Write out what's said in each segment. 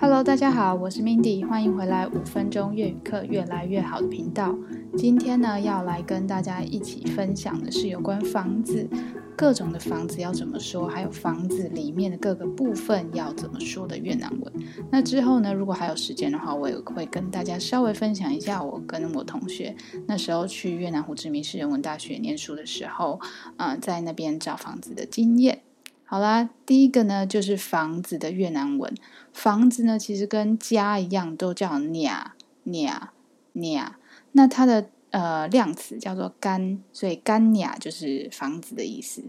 Hello，大家好，我是 Mindy，欢迎回来五分钟粤语课越来越好的频道。今天呢，要来跟大家一起分享的是有关房子，各种的房子要怎么说，还有房子里面的各个部分要怎么说的越南文。那之后呢，如果还有时间的话，我也会跟大家稍微分享一下我跟我同学那时候去越南胡志明市人文大学念书的时候，呃，在那边找房子的经验。好啦，第一个呢就是房子的越南文。房子呢其实跟家一样，都叫 nhà nhà nhà。那它的呃量词叫做 căn，所以 căn nhà 就是房子的意思。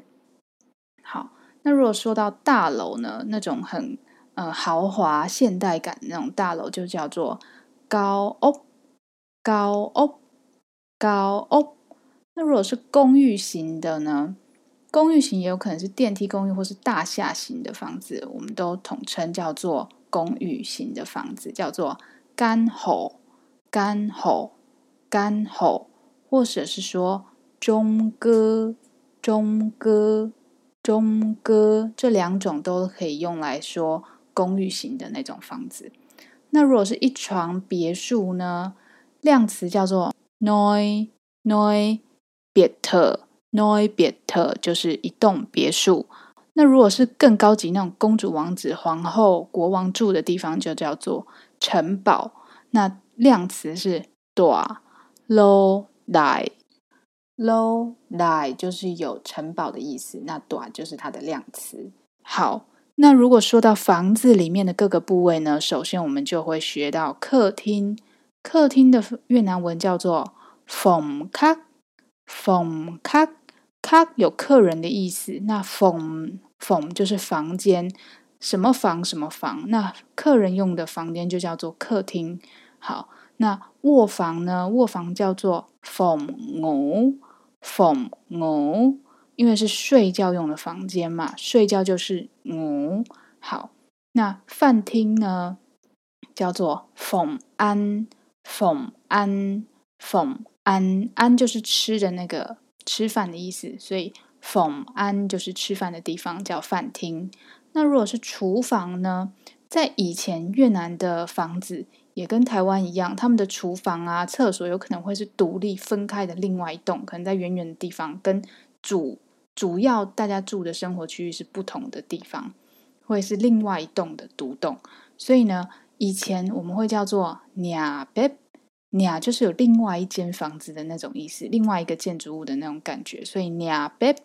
好，那如果说到大楼呢，那种很呃豪华现代感那种大楼，就叫做高屋高屋高屋。那如果是公寓型的呢？公寓型也有可能是电梯公寓或是大厦型的房子，我们都统称叫做公寓型的房子，叫做 căn hộ、căn hộ、căn hộ，或者是说中哥、中哥、中哥，这两种都可以用来说公寓型的那种房子。那如果是一床别墅呢？量词叫做 ngôi ngôi biệt thự。Ngôi biệt 就是一栋别墅。那如果是更高级那种公主、王子、皇后、国王住的地方，就叫做城堡。那量词是短 low die low die，就是有城堡的意思。那短就是它的量词。好，那如果说到房子里面的各个部位呢，首先我们就会学到客厅。客厅的越南文叫做 phòng khách，phòng khách。客有客人的意思，那 phòng phòng 就是房间，什么房什么房，那客人用的房间就叫做客厅。好，那卧房呢？卧房叫做 phòng ngủ phòng 因为是睡觉用的房间嘛，睡觉就是 ng。好，那饭厅呢？叫做 phòng ăn phòng ăn phòng ăn ăn 就是吃的那个。吃饭的意思，所以 phòng ăn 就是吃饭的地方，叫饭厅。那如果是厨房呢？在以前越南的房子也跟台湾一样，他们的厨房啊、厕所有可能会是独立分开的另外一栋，可能在远远的地方，跟主主要大家住的生活区域是不同的地方，会是另外一栋的独栋。所以呢，以前我们会叫做娘 b。Nhà 就是有另外一间房子的那种意思，另外一个建筑物的那种感觉，所以 nhà bếp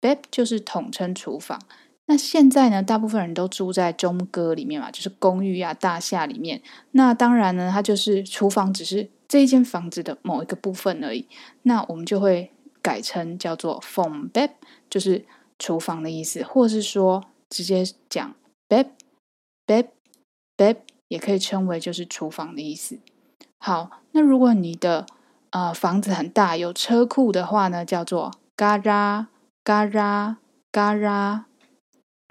bếp 就是统称厨房。那现在呢，大部分人都住在中哥里面嘛，就是公寓啊、大厦里面。那当然呢，它就是厨房只是这一间房子的某一个部分而已。那我们就会改称叫做 phòng bếp，就是厨房的意思，或是说直接讲 bếp bếp bếp 也可以称为就是厨房的意思。好，那如果你的呃房子很大，有车库的话呢，叫做 gara gara gara。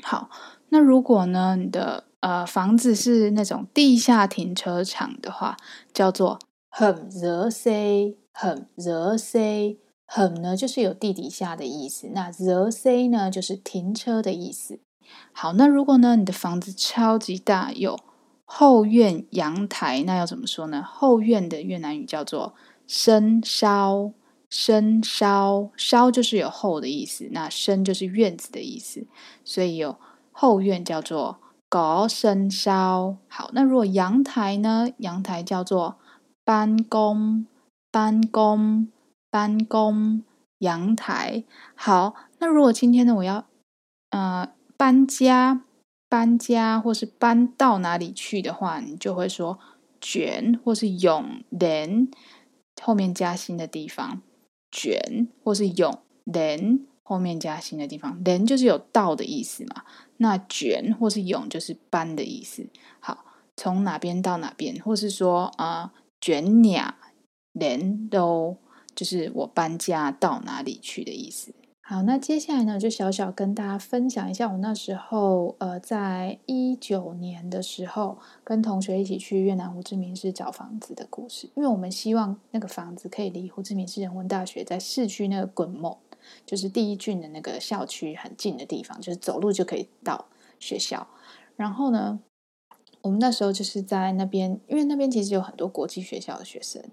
好，那如果呢你的呃房子是那种地下停车场的话，叫做 hầm dưới xe，hầm dưới xe，hầm 呢就是有地底下的意思，那 dưới xe 呢就是停车的意思。好，那如果呢你的房子超级大，有后院阳台，那要怎么说呢？后院的越南语叫做 sân sau，sân sau，sau 就是有后的意思，那 sân 就是院子的意思，所以有后院叫做 có sân sau。好，那如果阳台呢？阳台叫做搬工搬工搬工阳台。好，那如果今天呢，我要呃搬家。搬家或是搬到哪里去的话，你就会说卷或是永人后面加新的地方，卷或是永人后面加新的地方，人就是有到的意思嘛。那卷或是永就是搬的意思。好，从哪边到哪边，或是说啊、卷鸟人都就是我搬家到哪里去的意思。好，那接下来呢，就小小跟大家分享一下我那时候，呃，在一九年的时候，跟同学一起去越南胡志明市找房子的故事。因为我们希望那个房子可以离胡志明市人文大学在市区那个滚莫就是第一郡的那个校区很近的地方，就是走路就可以到学校。然后呢，我们那时候就是在那边，因为那边其实有很多国际学校的学生，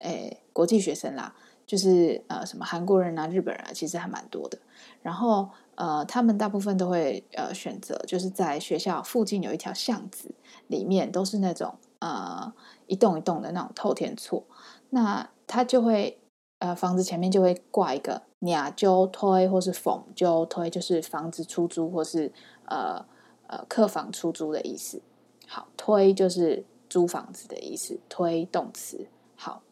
诶，国际学生啦，就是呃什么韩国人啊、日本人啊，其实还蛮多的。然后呃，他们大部分都会呃选择，就是在学校附近有一条巷子，里面都是那种呃一栋一栋的那种透天厝，那他就会呃房子前面就会挂一个“鸟就推”或是“房就推”，就是房子出租或是呃呃客房出租的意思。好，推就是租房子的意思，推动词。好，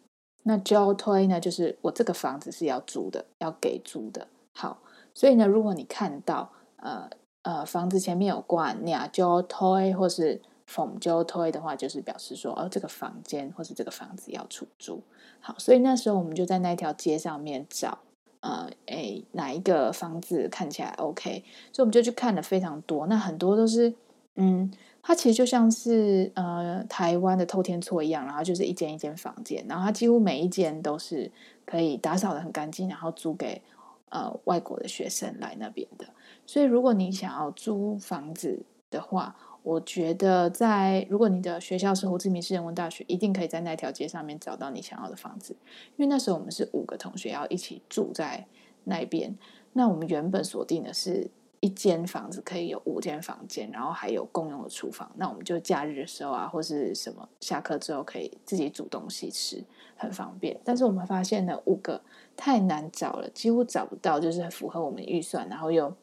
那交推呢，就是我这个房子是要租的，要给租的。好，所以呢，如果你看到呃呃房子前面有挂鸟交推或是缝就推的话，就是表示说哦，这个房间或是这个房子要出租。好，所以那时候我们就在那条街上面找，呃，诶，哪一个房子看起来 OK，所以我们就去看了非常多，那很多都是嗯。它其实就像是呃台湾的透天厝一样，然后就是一间一间房间，然后它几乎每一间都是可以打扫得很干净，然后租给呃外国的学生来那边的。所以如果你想要租房子的话，我觉得在如果你的学校是胡志明市人文大学，一定可以在那条街上面找到你想要的房子。因为那时候我们是五个同学要一起住在那边，那我们原本锁定的是。一间房子可以有五间房间，然后还有共用的厨房。那我们就假日的时候啊，或是什么下课之后可以自己煮东西吃，很方便。但是我们发现呢，五个太难找了，几乎找不到，就是符合我们预算，然后又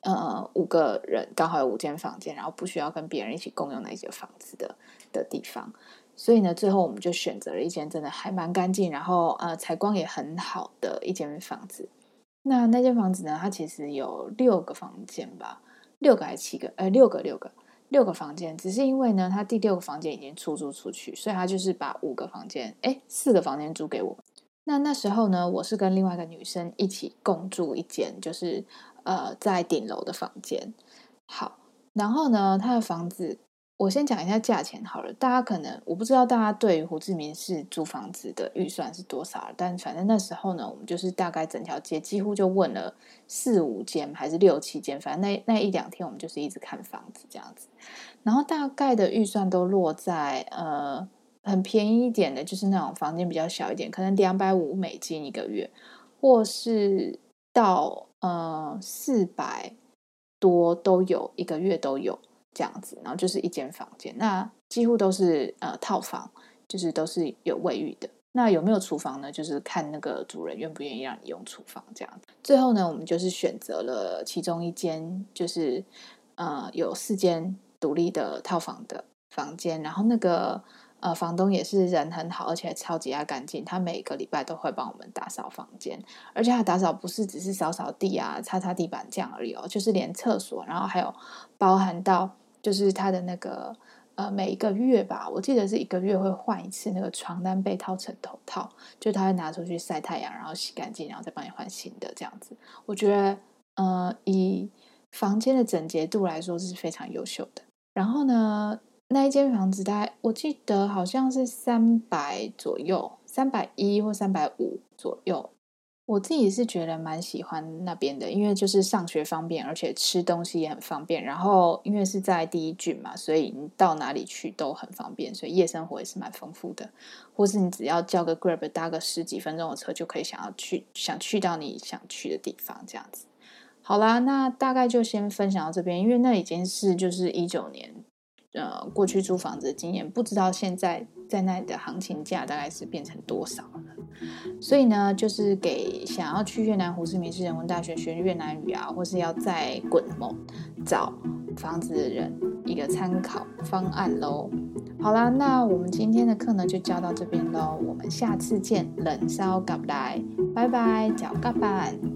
呃五个人刚好有五间房间，然后不需要跟别人一起共用那些房子的的地方。所以呢，最后我们就选择了一间真的还蛮干净，然后呃采光也很好的一间房子。那那间房子呢？它其实有六个房间吧，六个还是七个？呃，六个，六个，六个房间。只是因为呢，它第六个房间已经出租出去，所以他就是把五个房间，哎，四个房间租给我。那那时候呢，我是跟另外一个女生一起共住一间，就是呃，在顶楼的房间。好，然后呢，他的房子。我先讲一下价钱好了，大家可能我不知道大家对于胡志明市租房子的预算是多少，但反正那时候呢，我们就是大概整条街几乎就问了四五间还是六七间，反正那那一两天我们就是一直看房子这样子，然后大概的预算都落在呃很便宜一点的，就是那种房间比较小一点，可能两百五美金一个月，或是到呃四百多都有，一个月都有。这样子，然后就是一间房间，那几乎都是呃套房，就是都是有卫浴的。那有没有厨房呢？就是看那个主人愿不愿意让你用厨房这样。最后呢，我们就是选择了其中一间，就是呃有四间独立的套房的房间，然后那个。呃，房东也是人很好，而且超级爱干净。他每个礼拜都会帮我们打扫房间，而且他打扫不是只是扫扫地啊、擦擦地板这样而已哦，就是连厕所，然后还有包含到就是他的那个呃每一个月吧，我记得是一个月会换一次那个床单、被套、枕头套，就他会拿出去晒太阳，然后洗干净，然后再帮你换新的这样子。我觉得呃以房间的整洁度来说是非常优秀的。然后呢，那一间房子，大概我记得好像是三百左右，三百一或三百五左右。我自己是觉得蛮喜欢那边的，因为就是上学方便，而且吃东西也很方便。然后因为是在第一郡嘛，所以你到哪里去都很方便，所以夜生活也是蛮丰富的。或是你只要叫个 Grab，搭个十几分钟的车，就可以想要去想去到你想去的地方，这样子。好啦，那大概就先分享到这边，因为那已经是就是一九年。呃，过去租房子的经验，不知道现在在那里的行情价大概是变成多少了。所以呢，就是给想要去越南胡志明市人文大学学越南语啊，或是要在滚梦找房子的人一个参考方案喽。好啦，那我们今天的课呢就教到这边喽，我们下次见，冷烧咖来，拜拜，脚咖板。